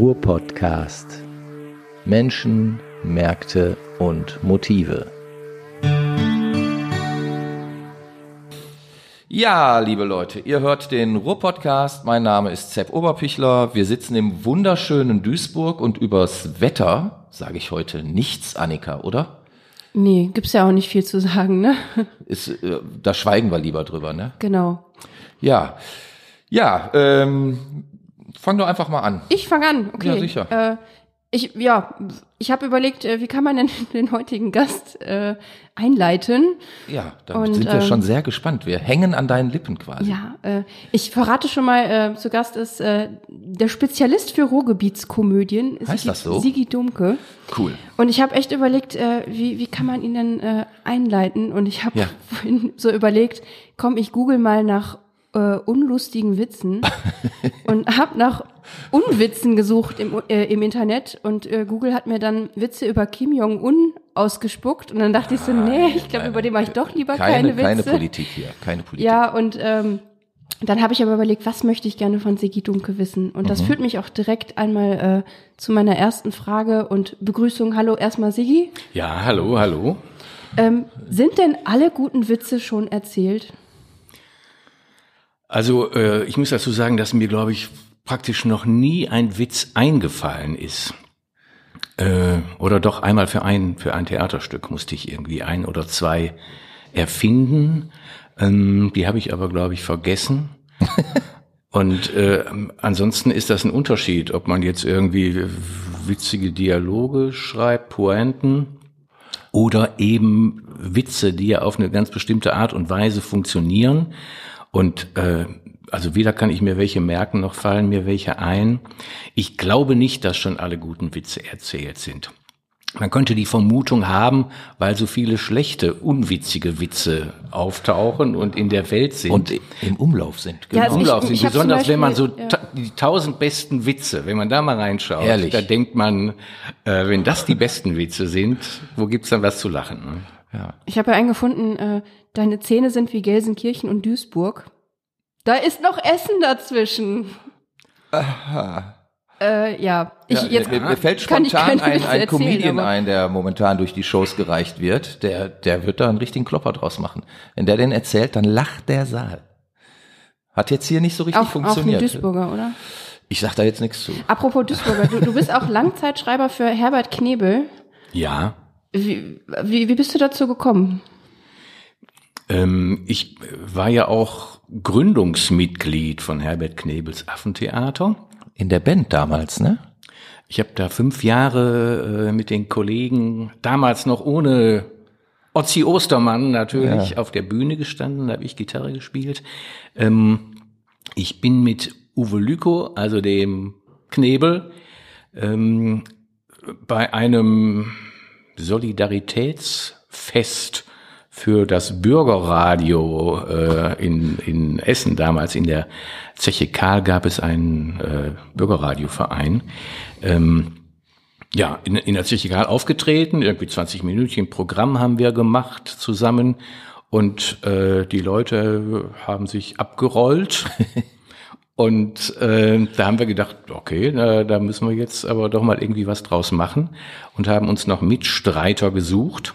Ruhr-Podcast. Menschen, Märkte und Motive. Ja, liebe Leute, ihr hört den Ruhr-Podcast. Mein Name ist Sepp Oberpichler. Wir sitzen im wunderschönen Duisburg und übers Wetter sage ich heute nichts, Annika, oder? Nee, gibt's ja auch nicht viel zu sagen, ne? Ist, äh, da schweigen wir lieber drüber, ne? Genau. Ja, ja, ähm, fang doch einfach mal an. Ich fange an, okay. Ja, sicher. Äh, ich, ja, ich habe überlegt, äh, wie kann man denn den heutigen Gast äh, einleiten? Ja, da Und, sind wir ähm, schon sehr gespannt. Wir hängen an deinen Lippen quasi. Ja, äh, ich verrate schon mal, äh, zu Gast ist äh, der Spezialist für Ruhrgebietskomödien, Heißt das so? Sigi Dumke. Cool. Und ich habe echt überlegt, äh, wie, wie kann man ihn denn äh, einleiten? Und ich habe Ja. vorhin so überlegt, komm, ich google mal nach äh, unlustigen Witzen und habe nach Unwitzen gesucht im, äh, im Internet und äh, Google hat mir dann Witze über Kim Jong-un ausgespuckt und dann dachte ich so, nee, ich glaube, über den mache ich doch lieber keine, Keine, Witze. keine Politik hier, keine Politik. Ja, und ähm, dann habe ich aber überlegt, was möchte ich gerne von Sigi Dunke wissen? Und Mhm. das führt mich auch direkt einmal äh, zu meiner ersten Frage und Begrüßung. Hallo, erstmal Sigi. Ja, hallo, hallo. Ähm, sind denn alle guten Witze schon erzählt? Also äh, ich muss dazu sagen, dass mir, glaube ich, praktisch noch nie ein Witz eingefallen ist. Äh, oder doch einmal für ein, für ein Theaterstück musste ich irgendwie ein oder zwei erfinden. Ähm, die habe ich aber, glaube ich, vergessen. Und äh, ansonsten ist das ein Unterschied, ob man jetzt irgendwie witzige Dialoge schreibt, Pointen, oder eben Witze, die ja auf eine ganz bestimmte Art und Weise funktionieren. Und äh, also weder kann ich mir welche merken, noch fallen mir welche ein. Ich glaube nicht, dass schon alle guten Witze erzählt sind. Man könnte die Vermutung haben, weil so viele schlechte, unwitzige Witze auftauchen und in der Welt sind. Und im Umlauf sind. Ja, also Umlauf ich- sind, besonders wenn man so Beispiel, ja. ta- die tausend besten Witze, wenn man da mal reinschaut, Ehrlich? da denkt man, äh, wenn das die besten Witze sind, wo gibt's dann was zu lachen? Ne? Ja. Ich habe ja einen gefunden, äh, deine Zähne sind wie Gelsenkirchen und Duisburg. Da ist noch Essen dazwischen. Aha. Äh, ja, ich ja, jetzt mir, mir fällt spontan ein, ein Comedian ein, der momentan durch die Shows gereicht wird. Der, der wird da einen richtigen Klopper draus machen. Wenn der den erzählt, dann lacht der Saal. Hat jetzt hier nicht so richtig Auch, auch ein funktioniert. Duisburger, oder? ich sag da jetzt nichts zu. Apropos Duisburger, du, du bist auch Langzeitschreiber für Herbert Knebel. Ja, Wie, wie, wie bist du dazu gekommen? ähm, ich war ja auch Gründungsmitglied von Herbert Knebels Affentheater. In der Band damals, ne? Ich habe da fünf Jahre äh, mit den Kollegen, damals noch ohne Otzi Ostermann natürlich, Ja. auf der Bühne gestanden, da habe ich Gitarre gespielt. Ähm, ich bin mit Uwe Lüko, also dem Knebel, ähm, bei einem Solidaritätsfest für das Bürgerradio äh, in, in Essen damals in der Zeche Karl gab es einen äh, Bürgerradioverein. Ähm, ja, in, in der Zeche Karl aufgetreten, irgendwie 20 Minütchen Programm haben wir gemacht zusammen und äh, die Leute haben sich abgerollt. Und äh, da haben wir gedacht, okay, da, da müssen wir jetzt aber doch mal irgendwie was draus machen und haben uns noch Mitstreiter gesucht.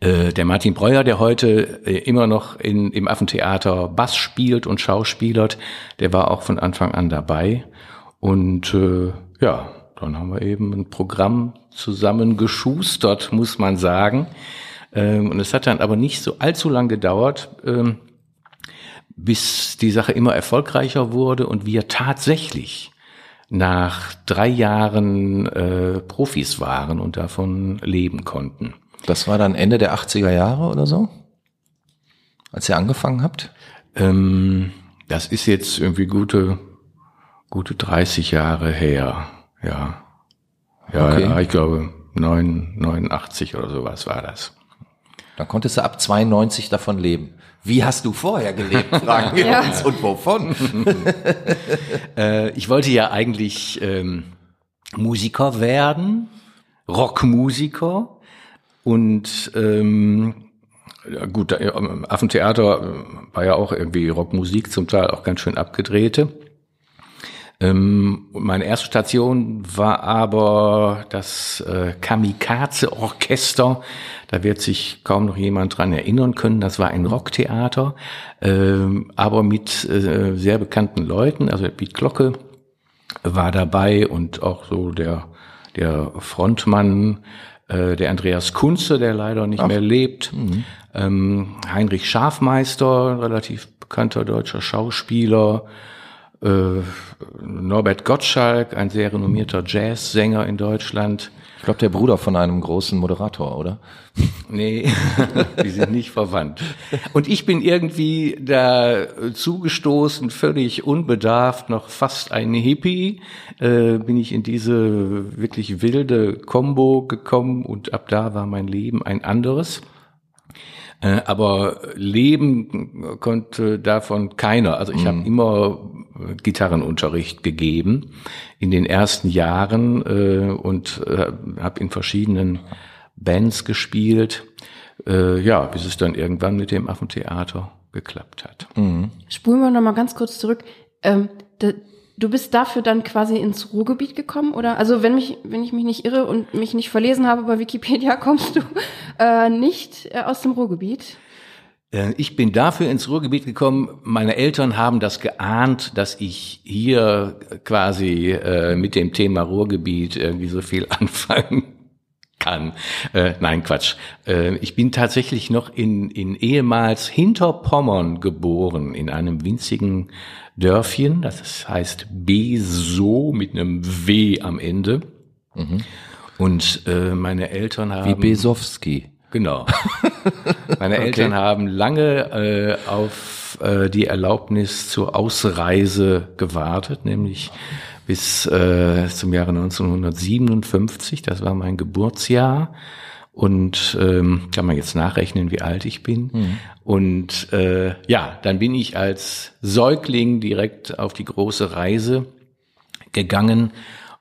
Äh, der Martin Breuer, der heute äh, immer noch in, im Affentheater Bass spielt und schauspielert, der war auch von Anfang an dabei. Und äh, ja, dann haben wir eben ein Programm zusammen geschustert, muss man sagen. Ähm, und es hat dann aber nicht so allzu lang gedauert, ähm, bis die Sache immer erfolgreicher wurde und wir tatsächlich nach drei Jahren äh, Profis waren und davon leben konnten. Das war dann Ende der 80er Jahre oder so? Als ihr angefangen habt? Ähm, das ist jetzt irgendwie gute, gute 30 Jahre her. Ja. Ja, Okay. ja ich glaube, 9, 89 oder sowas war das. Dann konntest du ab 92 davon leben. Wie hast du vorher gelebt, fragen wir Ja. uns. Und wovon? Äh, ich wollte ja eigentlich ähm, Musiker werden, Rockmusiker und ähm, ja, gut, im Affentheater äh, war ja auch irgendwie Rockmusik, zum Teil auch ganz schön abgedrehte. Ähm, meine erste Station war aber das äh, Kamikaze-Orchester. Da wird sich kaum noch jemand dran erinnern können. Das war ein Rocktheater, ähm, aber mit äh, sehr bekannten Leuten. Also Piet Glocke war dabei und auch so der, der Frontmann, äh, der Andreas Kunze, der leider nicht Ach. mehr lebt. Mhm. Ähm, Heinrich Schafmeister, relativ bekannter deutscher Schauspieler äh, Norbert Gottschalk, ein sehr renommierter Jazzsänger in Deutschland. Ich glaube, der Bruder von einem großen Moderator, oder? Nee, die sind nicht verwandt. Und ich bin irgendwie da zugestoßen, völlig unbedarft, noch fast ein Hippie, äh, bin ich in diese wirklich wilde Combo gekommen und ab da war mein Leben ein anderes. Äh, aber leben konnte davon keiner. Also ich mhm. habe immer Gitarrenunterricht gegeben in den ersten Jahren äh, und äh, habe in verschiedenen Bands gespielt. Äh, ja, bis es dann irgendwann mit dem Affentheater geklappt hat. Mhm. Spulen wir noch mal ganz kurz zurück. Ähm, Du bist dafür dann quasi ins Ruhrgebiet gekommen, oder? Also wenn mich, wenn ich mich nicht irre und mich nicht verlesen habe bei Wikipedia, kommst du äh, nicht äh, aus dem Ruhrgebiet? Äh, ich bin dafür ins Ruhrgebiet gekommen. Meine Eltern haben das geahnt, dass ich hier quasi äh, mit dem Thema Ruhrgebiet irgendwie so viel anfangen kann. Äh, nein, Quatsch. Äh, ich bin tatsächlich noch in, in ehemals Hinterpommern geboren, in einem winzigen Dörfchen, das heißt Beso mit einem W am Ende. Mhm. Und äh, meine Eltern haben. Wie Besowski. Genau. Meine okay. Eltern haben lange äh, auf äh, die Erlaubnis zur Ausreise gewartet, nämlich bis äh, zum Jahre 1957. Das war mein Geburtsjahr. Und ähm, kann man jetzt nachrechnen, wie alt ich bin. Mhm. Und äh, ja, dann bin ich als Säugling direkt auf die große Reise gegangen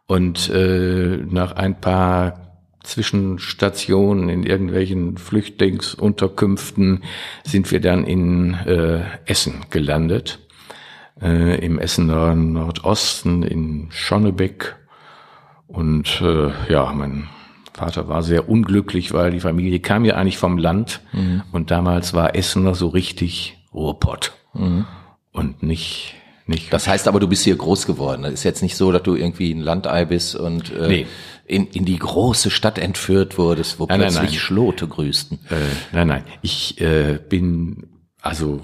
und äh, nach ein paar Zwischenstationen in irgendwelchen Flüchtlingsunterkünften sind wir dann in äh, Essen gelandet. Äh, Im Essener Nordosten in Schonnebeck. Und äh, ja, mein Vater war sehr unglücklich, weil die Familie kam ja eigentlich vom Land mhm. und damals war Essen noch so richtig Ruhrpott mhm. und nicht nicht. Das heißt aber, du bist hier groß geworden. Das ist jetzt nicht so, dass du irgendwie ein Landei bist und äh, nee. in, in die große Stadt entführt wurdest, wo nein, plötzlich nein, nein. Schlote grüßten. Äh, nein, nein. Ich äh, bin also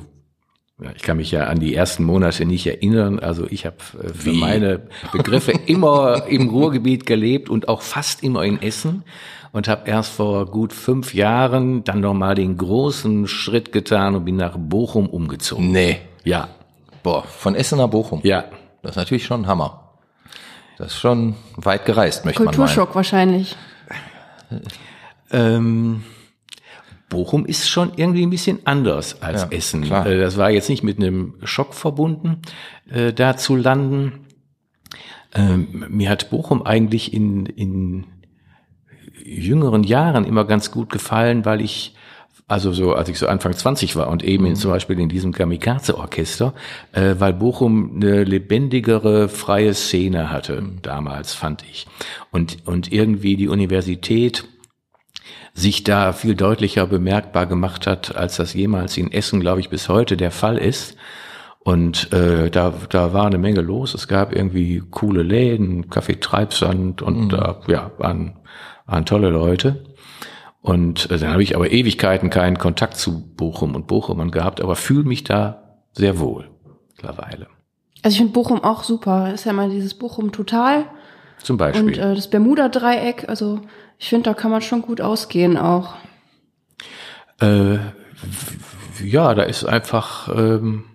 ich kann mich ja an die ersten Monate nicht erinnern. Also ich habe äh, für Wie? meine Begriffe immer im Ruhrgebiet gelebt und auch fast immer in Essen und habe erst vor gut fünf Jahren dann nochmal den großen Schritt getan und bin nach Bochum umgezogen. Nee. Ja. Boah, von Essen nach Bochum. Ja. Das ist natürlich schon ein Hammer. Das ist schon weit gereist, möchte man Kulturschock wahrscheinlich. Ähm, Bochum ist schon irgendwie ein bisschen anders als ja, Essen. Klar. Äh, das war jetzt nicht mit einem Schock verbunden, äh, da zu landen. Ähm, mir hat Bochum eigentlich in, in jüngeren Jahren immer ganz gut gefallen, weil ich also so, als ich so Anfang 20 war und eben in, mhm. zum Beispiel in diesem Kamikaze-Orchester, äh, weil Bochum eine lebendigere, freie Szene hatte, mhm. damals fand ich. Und, und irgendwie die Universität sich da viel deutlicher bemerkbar gemacht hat, als das jemals in Essen, glaube ich, bis heute der Fall ist. Und äh, da, da war eine Menge los. Es gab irgendwie coole Läden, Kaffee Treibsand und mhm. da ja, waren, waren tolle Leute. Und äh, dann habe ich aber Ewigkeiten keinen Kontakt zu Bochum und Bochumern gehabt, aber fühle mich da sehr wohl mittlerweile. Also ich finde Bochum auch super. Ist ja mal dieses Bochum total. Zum Beispiel. Und äh, das Bermuda-Dreieck, also ich finde, da kann man schon gut ausgehen auch. Äh, ja, da ist einfach ähm,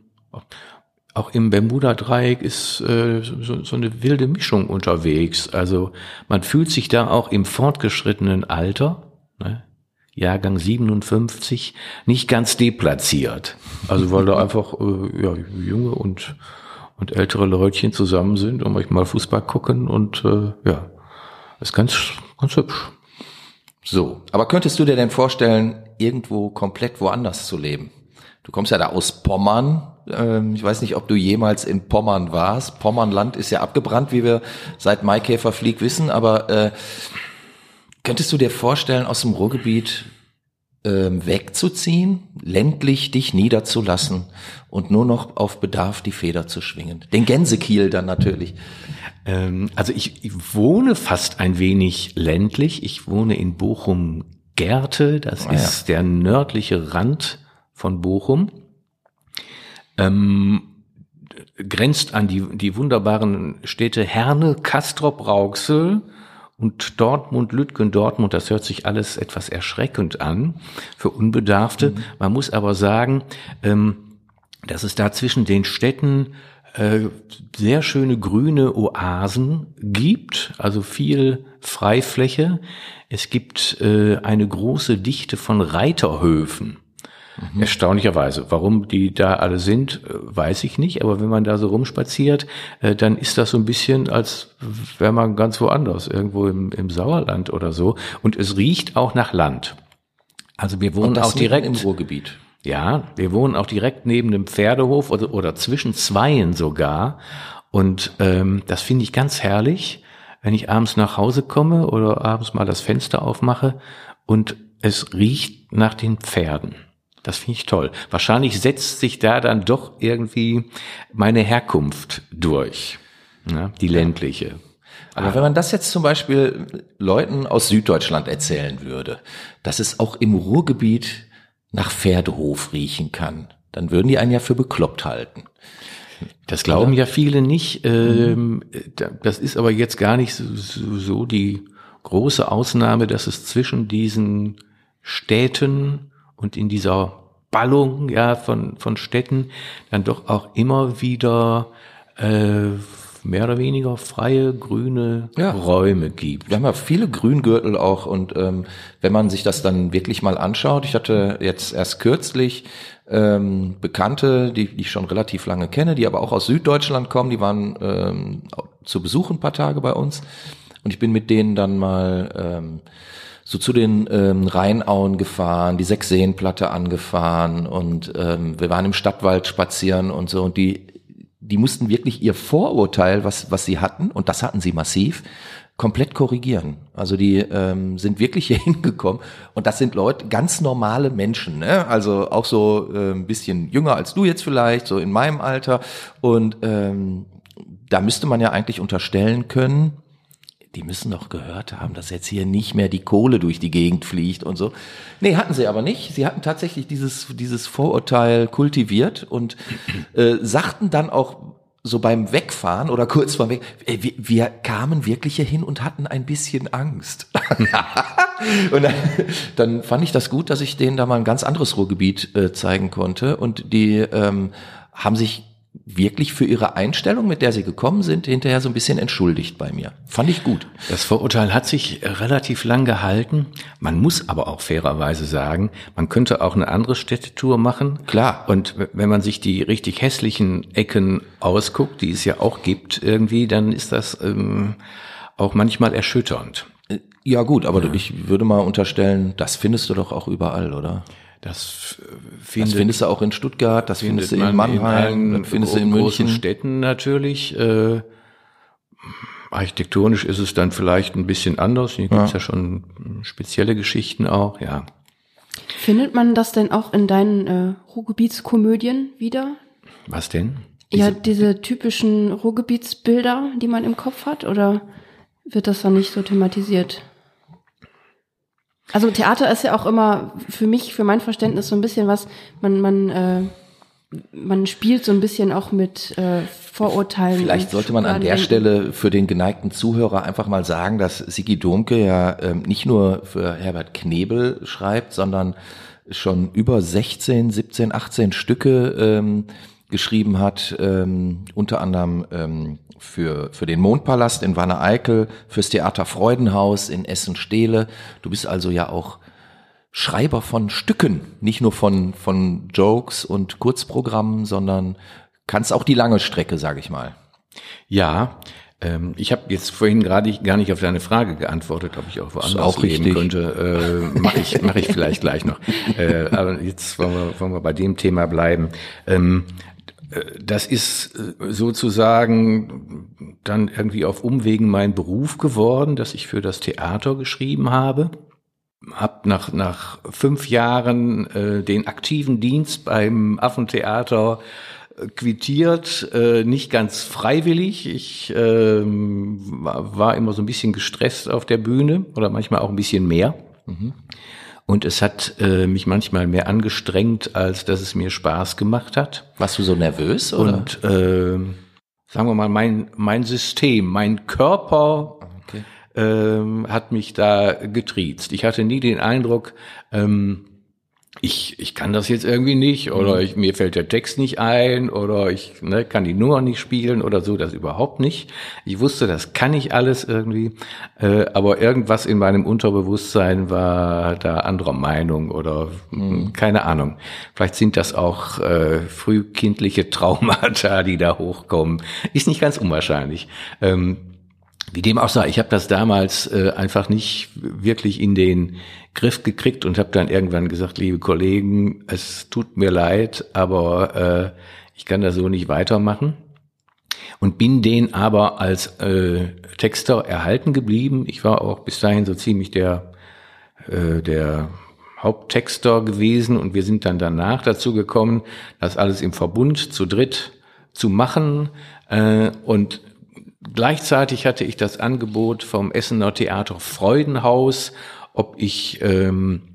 auch im Bermuda-Dreieck ist äh, so, so eine wilde Mischung unterwegs. Also man fühlt sich da auch im fortgeschrittenen Alter, ne, Jahrgang 57, nicht ganz deplatziert. Also weil da einfach äh, ja, junge und und ältere Leutchen zusammen sind und manchmal Fußball gucken und äh, ja, ist ganz, ganz hübsch. So, aber könntest du dir denn vorstellen, irgendwo komplett woanders zu leben? Du kommst ja da aus Pommern, Ähm, ich weiß nicht, ob du jemals in Pommern warst. Pommernland ist ja abgebrannt, wie wir seit Maikäfer Flieg wissen, aber äh, könntest du dir vorstellen, aus dem Ruhrgebiet wegzuziehen, ländlich dich niederzulassen und nur noch auf Bedarf die Feder zu schwingen? Den Gänsekiel dann natürlich. Ähm, also ich, ich wohne fast ein wenig ländlich. Ich wohne in Bochum Gärte, das Ah, ist der nördliche Rand von Bochum. Ähm, grenzt an die, die wunderbaren Städte Herne, Castrop, Rauxel und Dortmund, Lütgen, Dortmund. Das hört sich alles etwas erschreckend an für Unbedarfte. Man muss aber sagen, ähm, dass es da zwischen den Städten äh, sehr schöne grüne Oasen gibt, also viel Freifläche. Es gibt äh, eine große Dichte von Reiterhöfen. Erstaunlicherweise. Warum die da alle sind, äh, weiß ich nicht. Aber wenn man da so rumspaziert, äh, dann ist das so ein bisschen, als wäre man ganz woanders, irgendwo im, im Sauerland oder so. Und es riecht auch nach Land. Also wir wohnen auch direkt im Ruhrgebiet. ja, wir wohnen auch direkt neben dem Pferdehof oder, oder zwischen zweien sogar. Und ähm, das finde ich ganz herrlich, wenn ich abends nach Hause komme oder abends mal das Fenster aufmache und es riecht nach den Pferden. Das finde ich toll. Wahrscheinlich setzt sich da dann doch irgendwie meine Herkunft durch, ne? die ländliche. Aber wenn man das jetzt zum Beispiel Leuten aus Süddeutschland erzählen würde, dass es auch im Ruhrgebiet nach Pferdehof riechen kann, dann würden die einen ja für bekloppt halten. Das glauben ja viele nicht. Ähm, da- Das ist aber jetzt gar nicht so die große Ausnahme, dass es zwischen diesen Städten und in dieser Ballung ja von von Städten dann doch auch immer wieder äh, mehr oder weniger freie grüne Ja. Räume gibt. Wir haben ja viele Grüngürtel auch und ähm, wenn man sich das dann wirklich mal anschaut, ich hatte jetzt erst kürzlich ähm, Bekannte, die, die ich schon relativ lange kenne, die aber auch aus Süddeutschland kommen, die waren ähm, zu Besuch ein paar Tage bei uns und ich bin mit denen dann mal ähm, so zu den ähm, Rheinauen gefahren, die Sechseenplatte angefahren und ähm, wir waren im Stadtwald spazieren und so und die die mussten wirklich ihr Vorurteil, was, was sie hatten, und das hatten sie massiv, komplett korrigieren. Also die ähm, sind wirklich hier hingekommen und das sind Leute, ganz normale Menschen, ne? also auch so äh, ein bisschen jünger als du jetzt vielleicht, so in meinem Alter. Und ähm, da müsste man ja eigentlich unterstellen können, die müssen doch gehört haben, dass jetzt hier nicht mehr die Kohle durch die Gegend fliegt und so. Nee, hatten sie aber nicht. Sie hatten tatsächlich dieses, dieses Vorurteil kultiviert und äh, sagten dann auch so beim Wegfahren oder kurz vor Weg, ey, wir, wir kamen wirklich hier hin und hatten ein bisschen Angst. und dann, dann fand ich das gut, dass ich denen da mal ein ganz anderes Ruhrgebiet äh, zeigen konnte und die ähm, haben sich wirklich für ihre Einstellung, mit der sie gekommen sind, hinterher so ein bisschen entschuldigt bei mir. Fand ich gut. Das Vorurteil hat sich relativ lang gehalten. Man muss aber auch fairerweise sagen, man könnte auch eine andere Städtetour machen. Klar. Und wenn man sich die richtig hässlichen Ecken ausguckt, die es ja auch gibt irgendwie, dann ist das ähm, auch manchmal erschütternd. Ja gut, aber du- ich würde mal unterstellen, das findest du doch auch überall, oder? Das äh, Das findet, findest du auch in Stuttgart, das findest du in man Mannheim, das findest du in großen München. Städten natürlich. Äh, architektonisch ist es dann vielleicht ein bisschen anders. Hier gibt's ja schon äh, spezielle Geschichten auch, ja. Findet man das denn auch in deinen äh, Ruhrgebietskomödien wieder? Was denn? ja, diese typischen Ruhrgebietsbilder, die man im Kopf hat, oder wird das dann nicht so thematisiert? Also Theater ist ja auch immer für mich, für mein Verständnis so ein bisschen was, man, man, äh, man spielt so ein bisschen auch mit äh, Vorurteilen. Vielleicht sollte man an der Schubladendenken. Stelle für den geneigten Zuhörer einfach mal sagen, dass Sigi Domke ja ähm, nicht nur für Herbert Knebel schreibt, sondern schon über 16, 17, 18 Stücke ähm, geschrieben hat, ähm, unter anderem ähm, für, für den Mondpalast in Wanne-Eickel, fürs Theater Freudenhaus in Essen-Stehle. Du bist also ja auch Schreiber von Stücken, nicht nur von, von Jokes und Kurzprogrammen, sondern kannst auch die lange Strecke, sage ich mal. Ja, ähm, ich habe jetzt vorhin gerade gar nicht auf deine Frage geantwortet, ob ich auch woanders auch leben richtig. könnte. Äh, Mache ich, mach ich vielleicht gleich noch. Äh, aber jetzt wollen wir, wollen wir bei dem Thema bleiben. Ähm, das ist äh, sozusagen dann irgendwie auf Umwegen mein Beruf geworden, dass ich für das Theater geschrieben habe. Hab nach, nach fünf Jahren äh, den aktiven Dienst beim Affentheater äh, quittiert, äh, nicht ganz freiwillig. Ich äh, war immer so ein bisschen gestresst auf der Bühne oder manchmal auch ein bisschen mehr. Mhm. Und es hat äh, mich manchmal mehr angestrengt, als dass es mir Spaß gemacht hat. Warst du so nervös? Oder? Und äh, sagen wir mal, mein, mein System, mein Körper okay. äh, hat mich da getriezt. Ich hatte nie den Eindruck, ähm, ich, ich kann das jetzt irgendwie nicht oder mhm. ich, mir fällt der Text nicht ein oder ich ne, kann die Nummer nicht spielen oder so, das überhaupt nicht. Ich wusste, das kann ich alles irgendwie, äh, aber irgendwas in meinem Unterbewusstsein war da anderer Meinung oder mhm. keine Ahnung. Vielleicht sind das auch äh, frühkindliche Traumata, die da hochkommen. Ist nicht ganz unwahrscheinlich. Ähm, wie dem auch sei, ich habe das damals äh, einfach nicht wirklich in den Griff gekriegt und habe dann irgendwann gesagt, liebe Kollegen, es tut mir leid, aber äh, ich kann da so nicht weitermachen. Und bin den aber als äh, Texter erhalten geblieben. Ich war auch bis dahin so ziemlich der, äh, der Haupttexter gewesen und wir sind dann danach dazu gekommen, das alles im Verbund zu dritt zu machen. Äh, und Gleichzeitig hatte ich das Angebot vom Essener Theater Freudenhaus, ob ich ähm,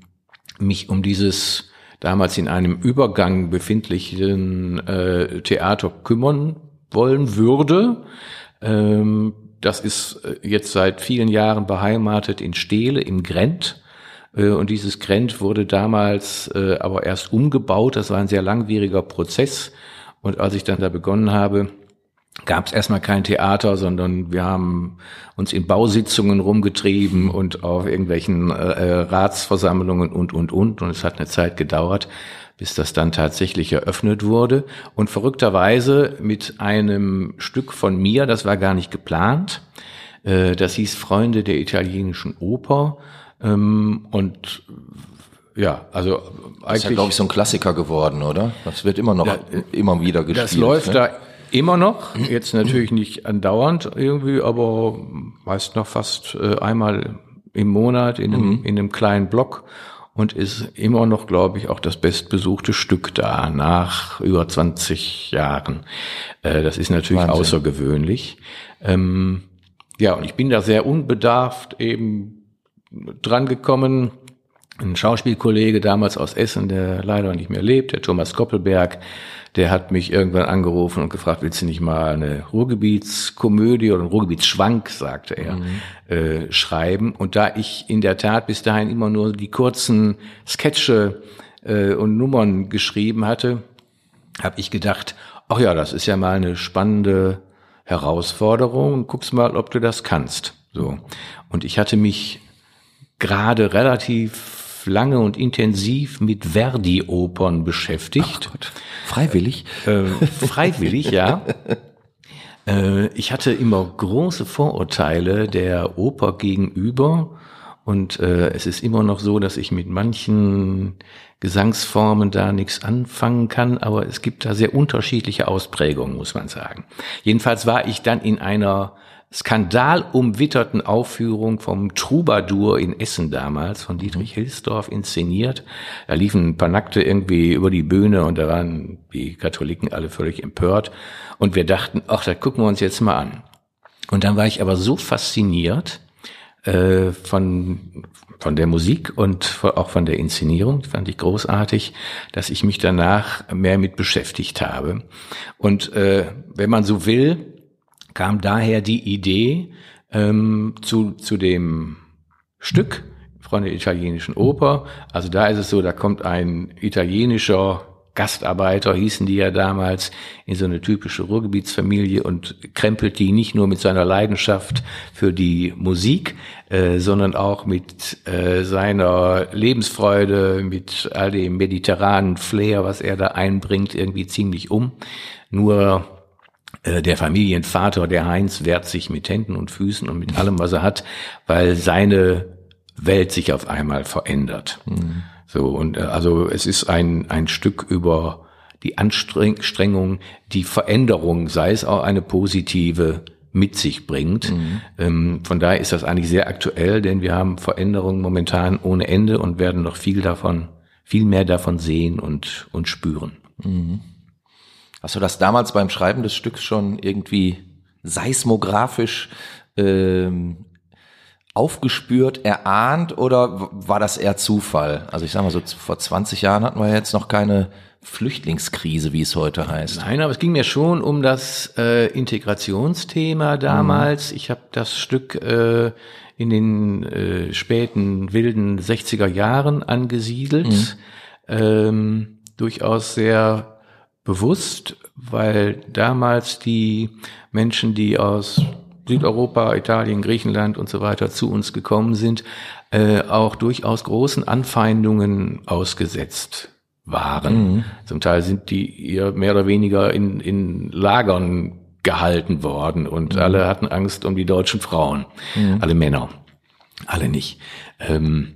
mich um dieses damals in einem Übergang befindlichen äh, Theater kümmern wollen würde. Ähm, das ist äh, jetzt seit vielen Jahren beheimatet in Steele im Grent. Äh, und dieses Grent wurde damals äh, aber erst umgebaut. Das war ein sehr langwieriger Prozess. Und als ich dann da begonnen habe, gab es erstmal kein Theater, sondern wir haben uns in Bausitzungen rumgetrieben und auf irgendwelchen äh, äh, Ratsversammlungen und, und, und. Und es hat eine Zeit gedauert, bis das dann tatsächlich eröffnet wurde. Und verrückterweise mit einem Stück von mir, das war gar nicht geplant. Äh, das hieß Freunde der italienischen Oper. Ähm, und ja, also eigentlich. Das ist ja, glaube ich, so ein Klassiker geworden, oder? Das wird immer noch, ja, immer wieder gespielt. Das läuft ne? da Immer noch, jetzt natürlich nicht andauernd irgendwie, aber meist noch fast äh, einmal im Monat in einem, mhm. in einem kleinen Block und ist immer noch, glaube ich, auch das bestbesuchte Stück da nach über 20 Jahren. Äh, das ist natürlich Wahnsinn. außergewöhnlich. Ähm, ja, und ich bin da sehr unbedarft eben dran gekommen. Ein Schauspielkollege damals aus Essen, der leider nicht mehr lebt, der Thomas Koppelberg, der hat mich irgendwann angerufen und gefragt, willst du nicht mal eine Ruhrgebietskomödie oder ein Ruhrgebietsschwank, sagte er, mhm. äh, schreiben. Und da ich in der Tat bis dahin immer nur die kurzen Sketche äh, und Nummern geschrieben hatte, habe ich gedacht, ach ja, das ist ja mal eine spannende Herausforderung. Guck's mal, ob du das kannst. So. Und ich hatte mich gerade relativ lange und intensiv mit Verdi-Opern beschäftigt. Freiwillig? Äh, freiwillig, ja. Äh, ich hatte immer große Vorurteile der Oper gegenüber. Und äh, es ist immer noch so, dass ich mit manchen Gesangsformen da nichts anfangen kann, aber es gibt da sehr unterschiedliche Ausprägungen, muss man sagen. Jedenfalls war ich dann in einer skandalumwitterten Aufführung vom Troubadour in Essen damals, von Dietrich. Hilsdorf inszeniert. Da liefen ein paar Nackte irgendwie über die Bühne und da waren die Katholiken alle völlig empört. Und wir dachten, ach, da gucken wir uns jetzt mal an. Und dann war ich aber so fasziniert äh, von, von der Musik und auch von der Inszenierung, fand ich großartig, dass ich mich danach mehr mit beschäftigt habe. Und äh, wenn man so will, kam daher die Idee ähm, zu, zu dem Stück von der italienischen Oper. Also da ist es so, da kommt ein italienischer Gastarbeiter, hießen die ja damals, in so eine typische Ruhrgebietsfamilie und krempelt die nicht nur mit seiner Leidenschaft für die Musik, äh, sondern auch mit äh, seiner Lebensfreude, mit all dem mediterranen Flair, was er da einbringt, irgendwie ziemlich um. Nur der Familienvater, der Heinz, wehrt sich mit Händen und Füßen und mit allem, was er hat, weil seine Welt sich auf einmal verändert. Mhm. So, und äh, also es ist ein, ein Stück über die Anstrengung, die Veränderung, sei es auch eine positive, mit sich bringt. Mhm. Ähm, von daher ist das eigentlich sehr aktuell, denn wir haben Veränderungen momentan ohne Ende und werden noch viel davon, viel mehr davon sehen und, und spüren. Mhm. Hast du das damals beim Schreiben des Stücks schon irgendwie seismografisch ähm, aufgespürt, erahnt oder war das eher Zufall? Also ich sag mal so, vor 20 Jahren hatten wir jetzt noch keine Flüchtlingskrise, wie es heute heißt. Nein, aber es ging mir schon um das äh, Integrationsthema damals. Mhm. Ich habe das Stück äh, in den äh, späten wilden 60er Jahren angesiedelt. Mhm. Ähm, durchaus sehr bewusst, weil damals die Menschen, die aus Südeuropa, Italien, Griechenland und so weiter zu uns gekommen sind, äh, auch durchaus großen Anfeindungen ausgesetzt waren. Mhm. Zum Teil sind die ihr mehr oder weniger in, in Lagern gehalten worden und mhm. alle hatten Angst um die deutschen Frauen, mhm. alle Männer, alle nicht. Ähm,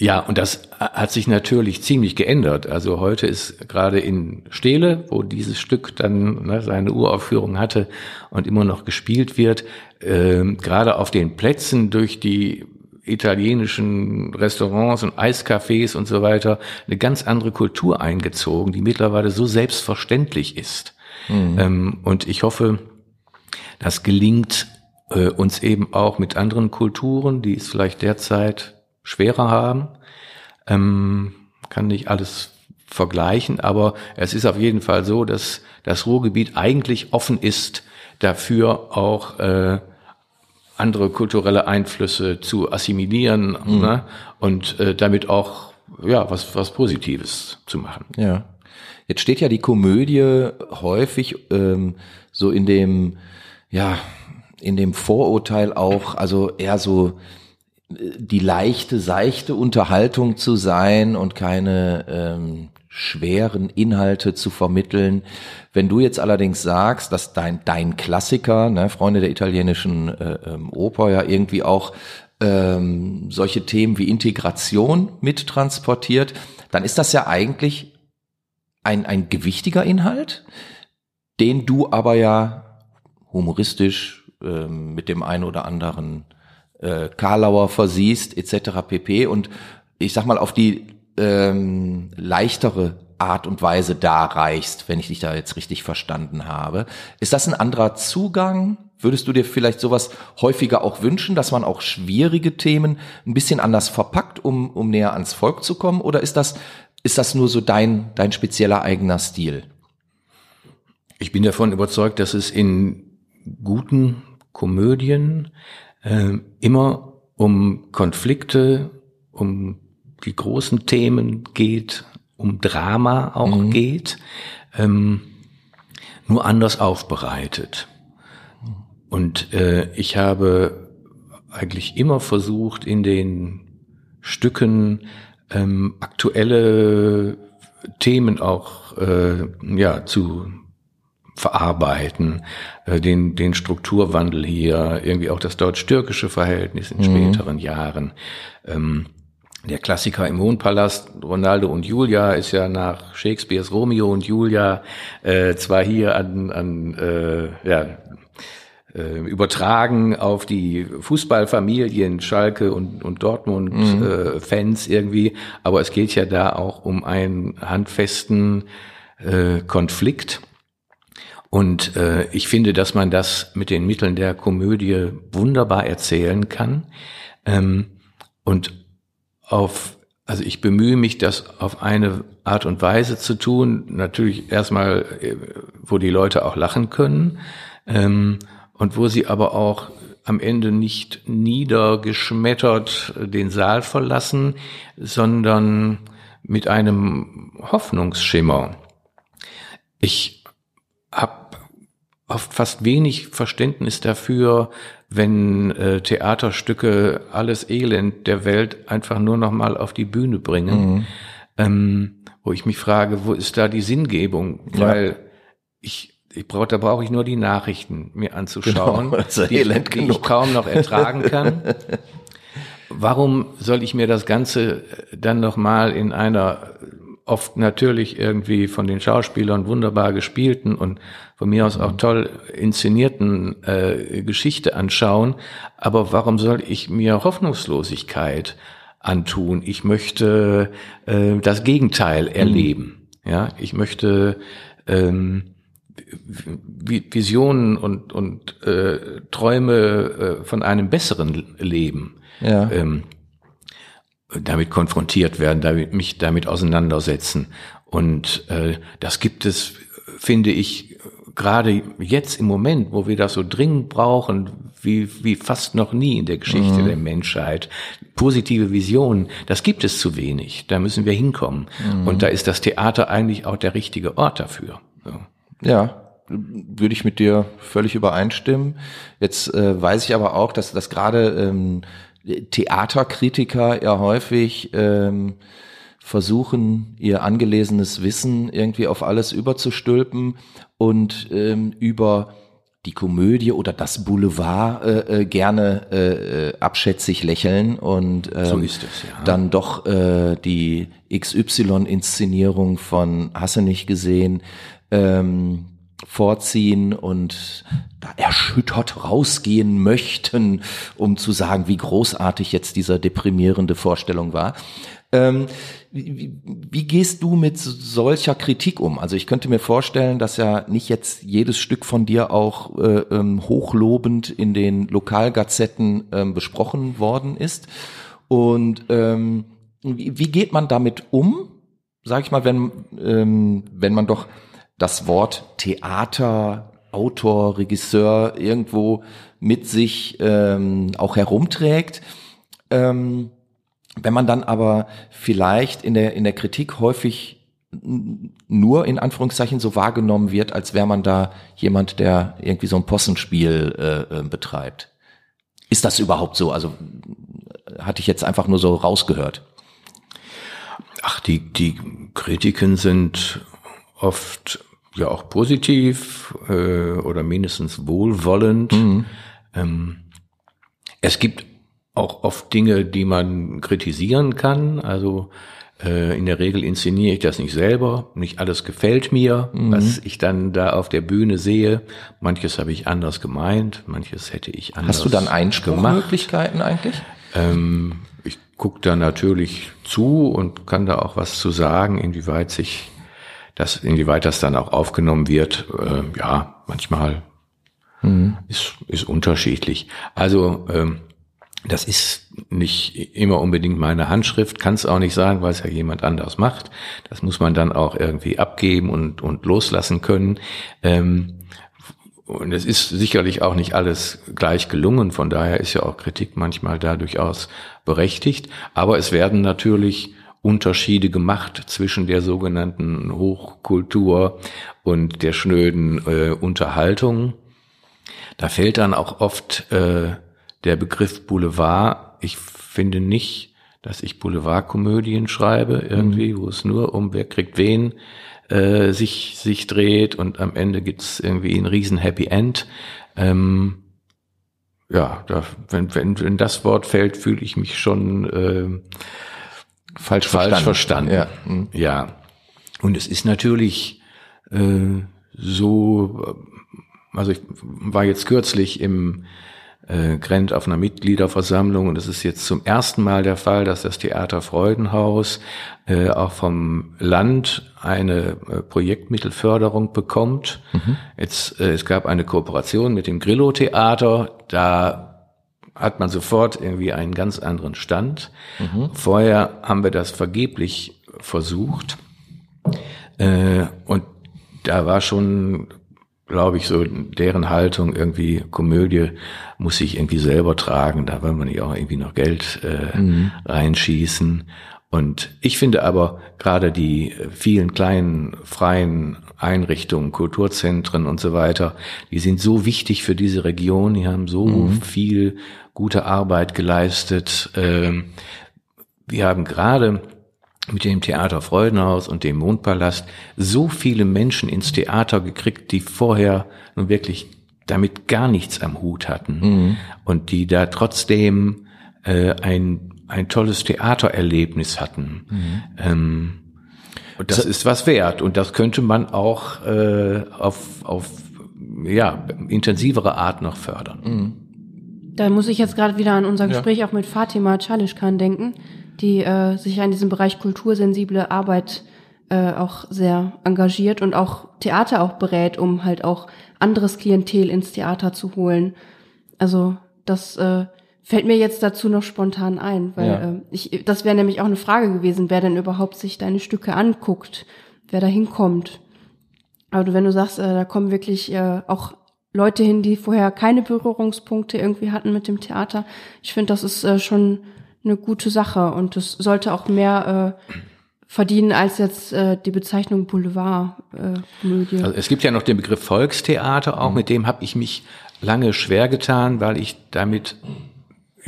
ja, und das hat sich natürlich ziemlich geändert. Also heute ist gerade in Stele, wo dieses Stück dann ne, seine Uraufführung hatte und immer noch gespielt wird, äh, gerade auf den Plätzen durch die italienischen Restaurants und Eiscafés und so weiter eine ganz andere Kultur eingezogen, die mittlerweile so selbstverständlich ist. Mhm. Ähm, und ich hoffe, das gelingt äh, uns eben auch mit anderen Kulturen, die es vielleicht derzeit schwerer haben. Ähm, kann nicht alles vergleichen, aber es ist auf jeden Fall so, dass das Ruhrgebiet eigentlich offen ist dafür auch äh, andere kulturelle Einflüsse zu assimilieren mhm. ne? und äh, damit auch ja was was Positives zu machen. Ja. Jetzt steht ja die Komödie häufig ähm, so in dem ja in dem Vorurteil auch, also eher so die leichte, seichte Unterhaltung zu sein und keine ähm, schweren Inhalte zu vermitteln. Wenn du jetzt allerdings sagst, dass dein, dein Klassiker, ne, Freunde der italienischen äh, ähm, Oper, ja irgendwie auch ähm, solche Themen wie Integration mittransportiert, dann ist das ja eigentlich ein, ein gewichtiger Inhalt, den du aber ja humoristisch ähm, mit dem einen oder anderen äh, Karlauer versiehst etc. pp. Und ich sag mal auf die ähm, leichtere Art und Weise darreichst, wenn ich dich da jetzt richtig verstanden habe. Ist das ein anderer Zugang? Würdest du dir vielleicht sowas häufiger auch wünschen, dass man auch schwierige Themen ein bisschen anders verpackt, um, um näher ans Volk zu kommen? Oder ist das, ist das nur so dein, dein spezieller eigener Stil? Ich bin davon überzeugt, dass es in guten Komödien äh, immer um Konflikte, um die großen Themen geht, um Drama auch mhm. geht, ähm, nur anders aufbereitet. Und äh, ich habe eigentlich immer versucht, in den Stücken ähm, aktuelle Themen auch äh, ja zu verarbeiten, äh, den, den Strukturwandel hier, irgendwie auch das deutsch-türkische Verhältnis in mhm. späteren Jahren. Ähm, der Klassiker im Mondpalast, Ronaldo und Julia, ist ja nach Shakespeares Romeo und Julia äh, zwar hier an, an äh, ja, äh, übertragen auf die Fußballfamilien Schalke und, und Dortmund mhm. äh, Fans irgendwie, aber es geht ja da auch um einen handfesten äh, Konflikt und äh, ich finde, dass man das mit den Mitteln der Komödie wunderbar erzählen kann. Ähm, und auf, also ich bemühe mich, das auf eine Art und Weise zu tun. Natürlich erstmal, äh, wo die Leute auch lachen können ähm, und wo sie aber auch am Ende nicht niedergeschmettert den Saal verlassen, sondern mit einem Hoffnungsschimmer. Ich habe oft fast wenig Verständnis dafür, wenn äh, Theaterstücke alles Elend der Welt einfach nur noch mal auf die Bühne bringen, mhm. ähm, wo ich mich frage, wo ist da die Sinngebung? Weil ja. ich ich brauche, da brauche ich nur die Nachrichten mir anzuschauen, genau, die, die ich kaum noch ertragen kann. Warum soll ich mir das Ganze dann noch mal in einer oft natürlich irgendwie von den Schauspielern wunderbar gespielten und von mir aus auch toll inszenierten äh, Geschichte anschauen. Aber warum soll ich mir Hoffnungslosigkeit antun? Ich möchte äh, das Gegenteil mhm. erleben. Mhm. Ja, ich möchte ähm, Visionen und, und äh, Träume äh, von einem besseren Leben ja. ähm, damit konfrontiert werden, damit, mich damit auseinandersetzen. Und äh, das gibt es, finde ich, gerade jetzt im Moment, wo wir das so dringend brauchen, wie, wie fast noch nie in der Geschichte mhm. der Menschheit. Positive Visionen, das gibt es zu wenig. Da müssen wir hinkommen. Mhm. Und da ist das Theater eigentlich auch der richtige Ort dafür. So. Ja, würde ich mit dir völlig übereinstimmen. Jetzt äh, weiß ich aber auch, dass, dass gerade ähm, Theaterkritiker ja häufig ähm, versuchen, ihr angelesenes Wissen irgendwie auf alles überzustülpen und ähm, über die Komödie oder das Boulevard äh, äh, gerne äh, äh abschätzig lächeln und ähm, so ist es, ja. dann doch äh, die XY-Inszenierung von Hasse nicht gesehen ähm, vorziehen und da erschüttert rausgehen möchten, um zu sagen, wie großartig jetzt dieser deprimierende Vorstellung war. Ähm, wie, wie, gehst du mit solcher Kritik um? Also ich könnte mir vorstellen, dass ja nicht jetzt jedes Stück von dir auch äh, ähm, hochlobend in den Lokalgazetten ähm, besprochen worden ist. Und ähm, wie, wie, geht man damit um? Sag ich mal, wenn ähm, wenn man doch das Wort Theater, Autor, Regisseur irgendwo mit sich ähm, auch herumträgt. Ähm, wenn man dann aber vielleicht in der, in der Kritik häufig nur in Anführungszeichen so wahrgenommen wird, als wäre man da jemand, der irgendwie so ein Possenspiel äh, äh, betreibt. Ist das überhaupt so? Also hatte ich jetzt einfach nur so rausgehört. Ach, die, die Kritiken sind oft ja auch positiv äh, oder mindestens wohlwollend. Mhm. Ähm, es gibt auch oft Dinge, die man kritisieren kann. Also äh, in der Regel inszeniere ich das nicht selber. Nicht alles gefällt mir, mhm. was ich dann da auf der Bühne sehe. Manches habe ich anders gemeint, manches hätte ich anders Hast du dann Einspruchmöglichkeiten eigentlich? Ähm, ich gucke da natürlich zu und kann da auch was zu sagen, inwieweit sich das, inwieweit das dann auch aufgenommen wird, äh, ja, manchmal mhm. ist, ist unterschiedlich. Also ähm, das ist nicht immer unbedingt meine Handschrift, kann es auch nicht sagen, weil es ja jemand anders macht. Das muss man dann auch irgendwie abgeben und, und loslassen können. Ähm, und es ist sicherlich auch nicht alles gleich gelungen, von daher ist ja auch Kritik manchmal da durchaus berechtigt. Aber es werden natürlich Unterschiede gemacht zwischen der sogenannten Hochkultur und der schnöden äh, Unterhaltung. Da fällt dann auch oft äh, der Begriff Boulevard. Ich finde nicht, dass ich Boulevardkomödien schreibe, irgendwie, mhm. wo es nur um wer kriegt wen äh, sich, sich dreht und am Ende gibt's irgendwie ein riesen Happy End. Ähm, ja, da, wenn, wenn, wenn das Wort fällt, fühle ich mich schon äh, falsch, falsch verstanden. verstanden. Ja. Ja. Und es ist natürlich äh, so, also ich war jetzt kürzlich im äh, Grent auf einer Mitgliederversammlung und es ist jetzt zum ersten Mal der Fall, dass das Theater Freudenhaus äh, auch vom Land eine äh, Projektmittelförderung bekommt. Mhm. Jetzt, äh, es gab eine Kooperation mit dem Grillo Theater, da hat man sofort irgendwie einen ganz anderen Stand. Mhm. Vorher haben wir das vergeblich versucht. Äh, und da war schon, glaube ich, so deren Haltung irgendwie, Komödie muss ich irgendwie selber tragen, da will man nicht auch irgendwie noch Geld äh, mhm. reinschießen. Und ich finde aber gerade die vielen kleinen freien Einrichtungen, Kulturzentren und so weiter, die sind so wichtig für diese Region, die haben so mhm. viel gute Arbeit geleistet. Ähm, wir haben gerade mit dem Theater Freudenhaus und dem Mondpalast so viele Menschen ins Theater gekriegt, die vorher nun wirklich damit gar nichts am Hut hatten mhm. und die da trotzdem äh, ein, ein tolles Theatererlebnis hatten. Mhm. Ähm, Und das ist was wert und das könnte man auch äh, auf, auf ja, intensivere Art noch fördern. Mhm. Da muss ich jetzt gerade wieder an unser Gespräch auch mit Fatima Chalishkan denken, die äh, sich an diesem Bereich kultursensible Arbeit äh, auch sehr engagiert und auch Theater auch berät, um halt auch anderes Klientel ins Theater zu holen. Also das äh, fällt mir jetzt dazu noch spontan ein, weil Ja. äh, ich, das wäre nämlich auch eine Frage gewesen, wer denn überhaupt sich deine Stücke anguckt, wer da hinkommt. Aber wenn du sagst, äh, da kommen wirklich äh, auch Leute hin, die vorher keine Berührungspunkte irgendwie hatten mit dem Theater, ich finde, das ist äh, schon eine gute Sache und das sollte auch mehr äh, verdienen als jetzt äh, die Bezeichnung Boulevard-Komödie. Äh. Also es gibt ja noch den Begriff Volkstheater, auch mit dem habe ich mich lange schwer getan, weil ich damit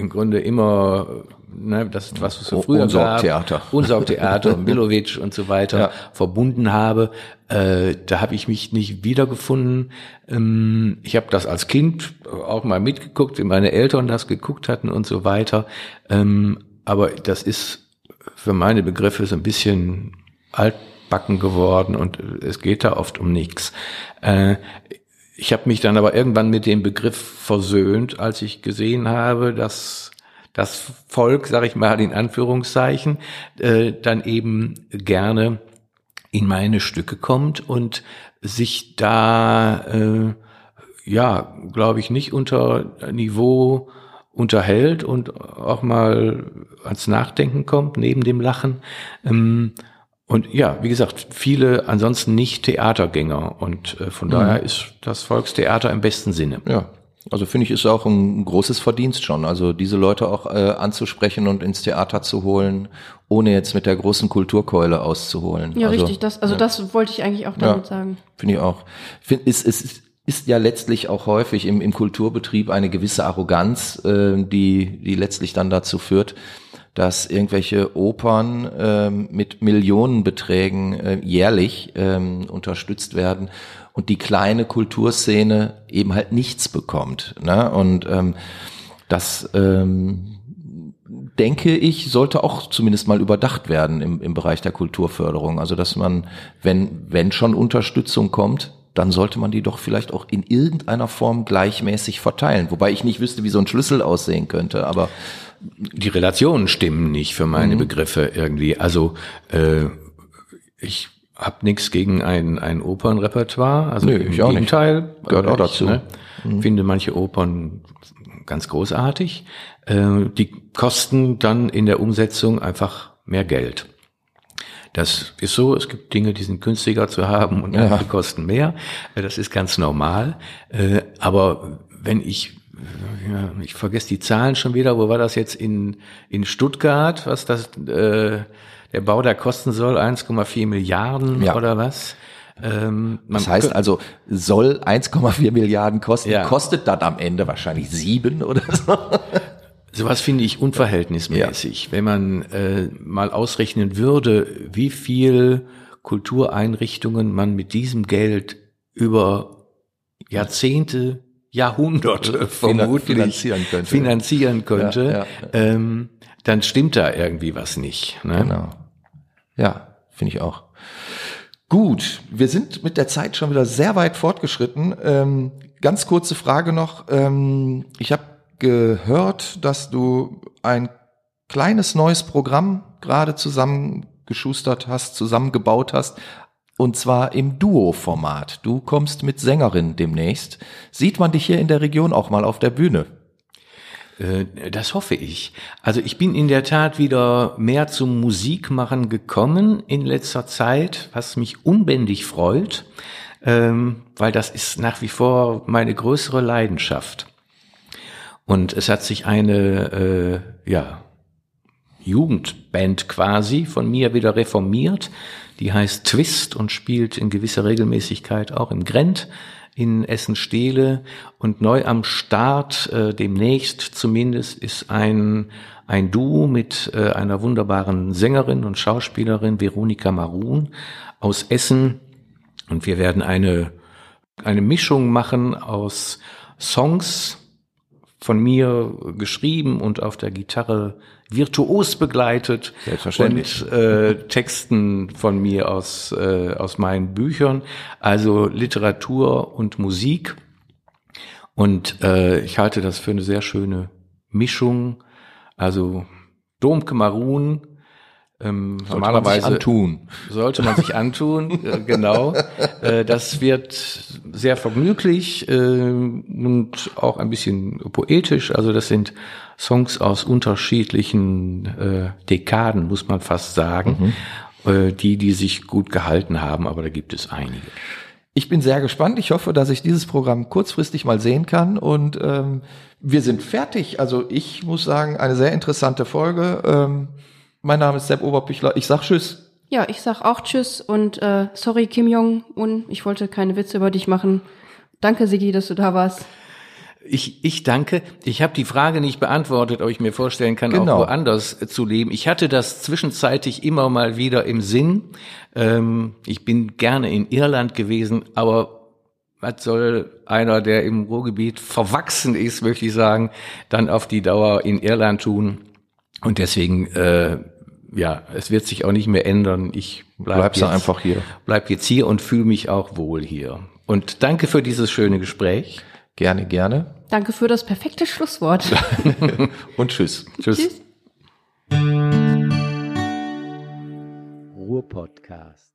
im Grunde immer ne, das, was so Un- früher Unsorgtheater. gab, Unsorgtheater, Milovic und so weiter Ja. verbunden habe. Äh, da habe ich mich nicht wiedergefunden. Ähm, ich habe das als Kind auch mal mitgeguckt, wie meine Eltern das geguckt hatten und so weiter. Ähm, aber das ist für meine Begriffe so ein bisschen altbacken geworden und es geht da oft um nichts. Äh, ich habe mich dann aber irgendwann mit dem Begriff versöhnt, als ich gesehen habe, dass das Volk, sage ich mal in Anführungszeichen, äh, dann eben gerne in meine Stücke kommt und sich da, äh, ja, glaube ich, nicht unter Niveau unterhält und auch mal ans Nachdenken kommt, neben dem Lachen. Ähm, und ja, wie gesagt, viele ansonsten nicht Theatergänger. Und äh, von daher ist das Volkstheater im besten Sinne. Ja, also finde ich, ist auch ein großes Verdienst schon. Also diese Leute auch äh, anzusprechen und ins Theater zu holen, ohne jetzt mit der großen Kulturkeule auszuholen. ja, also, richtig. Das, also ja. das wollte ich eigentlich auch damit Ja. sagen. Finde ich auch. Find, ist, ist, ist ja letztlich auch häufig im, im Kulturbetrieb eine gewisse Arroganz, äh, die, die letztlich dann dazu führt, dass irgendwelche Opern ähm, mit Millionenbeträgen äh, jährlich ähm, unterstützt werden und die kleine Kulturszene eben halt nichts bekommt. Ne? Und ähm, das ähm, denke ich, sollte auch zumindest mal überdacht werden im, im Bereich der Kulturförderung. Also dass man, wenn, wenn schon Unterstützung kommt, dann sollte man die doch vielleicht auch in irgendeiner Form gleichmäßig verteilen. Wobei ich nicht wüsste, wie so ein Schlüssel aussehen könnte, aber die Relationen stimmen nicht für meine Begriffe irgendwie. Also äh, ich habe nichts gegen ein, ein Opernrepertoire. Also Nö, im ich auch nicht. Gegenteil. Gehört auch dazu. Ne? Finde manche Opern ganz großartig. Äh, die kosten dann in der Umsetzung einfach mehr Geld. Das ist so, es gibt Dinge, die sind günstiger zu haben und andere kosten mehr. Äh, Das ist ganz normal. Äh, Aber wenn ich, ja, ich vergesse die Zahlen schon wieder, wo war das jetzt in, in Stuttgart, was das, äh, der Bau da kosten soll, 1,4 Milliarden Ja. oder was? Ähm, das heißt also, soll 1,4 Milliarden kosten, Ja. kostet dann am Ende wahrscheinlich sieben oder so. Sowas finde ich unverhältnismäßig. Wenn man äh, mal ausrechnen würde, wie viel Kultureinrichtungen man mit diesem Geld über Jahrzehnte, Jahrhunderte vermutlich finanzieren könnte. finanzieren könnte, Ja, ja, Ähm, dann stimmt da irgendwie was nicht. Ne? Genau. Ja, finde ich auch. Gut, wir sind mit der Zeit schon wieder sehr weit fortgeschritten. Ähm, ganz kurze Frage noch. Ähm, ich habe gehört, dass du ein kleines neues Programm gerade zusammengeschustert hast, zusammengebaut hast. Und zwar im Duo-Format. Du kommst mit Sängerin demnächst. Sieht man dich hier in der Region auch mal auf der Bühne? Äh, Das hoffe ich. Also ich bin in der Tat wieder mehr zum Musikmachen gekommen in letzter Zeit, was mich unbändig freut, ähm, weil das ist nach wie vor meine größere Leidenschaft. Und es hat sich eine, äh, ja, Jugendband quasi von mir wieder reformiert. Die heißt Twist und spielt in gewisser Regelmäßigkeit auch im Grent in Essen-Stehle. Und neu am Start, äh, demnächst zumindest, ist ein, ein Duo mit äh, einer wunderbaren Sängerin und Schauspielerin, Veronika Marun aus Essen. Und wir werden eine, eine Mischung machen aus Songs, von mir geschrieben und auf der Gitarre virtuos begleitet Selbstverständlich. und äh, Texten von mir aus, äh, aus meinen Büchern, also Literatur und Musik. Und äh, ich halte das für eine sehr schöne Mischung. Also Domke Marun, ähm, Sollte man sich normalerweise antun. sollte man sich antun, äh, genau. Äh, das wird sehr vergnüglich äh, und auch ein bisschen poetisch. Also das sind Songs aus unterschiedlichen äh, Dekaden, muss man fast sagen, äh, die, die sich gut gehalten haben, aber da gibt es einige. Ich bin sehr gespannt. Ich hoffe, dass ich dieses Programm kurzfristig mal sehen kann. Und ähm, wir sind fertig. Also ich muss sagen, eine sehr interessante Folge. Ähm, mein Name ist Sepp Oberpichler. Ich sag Tschüss. Ja, ich sag auch Tschüss und äh, sorry Kim Jong-un, ich wollte keine Witze über dich machen. Danke Sigi, dass du da warst. Ich, ich danke. Ich habe die Frage nicht beantwortet, ob ich mir vorstellen kann, Genau. auch woanders zu leben. Ich hatte das zwischenzeitlich immer mal wieder im Sinn. Ähm, ich bin gerne in Irland gewesen, aber was soll einer, der im Ruhrgebiet verwachsen ist, möchte ich sagen, dann auf die Dauer in Irland tun? Und deswegen, äh, ja, es wird sich auch nicht mehr ändern. Ich bleib Bleibst du jetzt, einfach hier. Bleib jetzt hier und fühle mich auch wohl hier. Und danke für dieses schöne Gespräch. Gerne, gerne. Danke für das perfekte Schlusswort. Und tschüss. Tschüss. Tschüss. Ruhr-Podcast.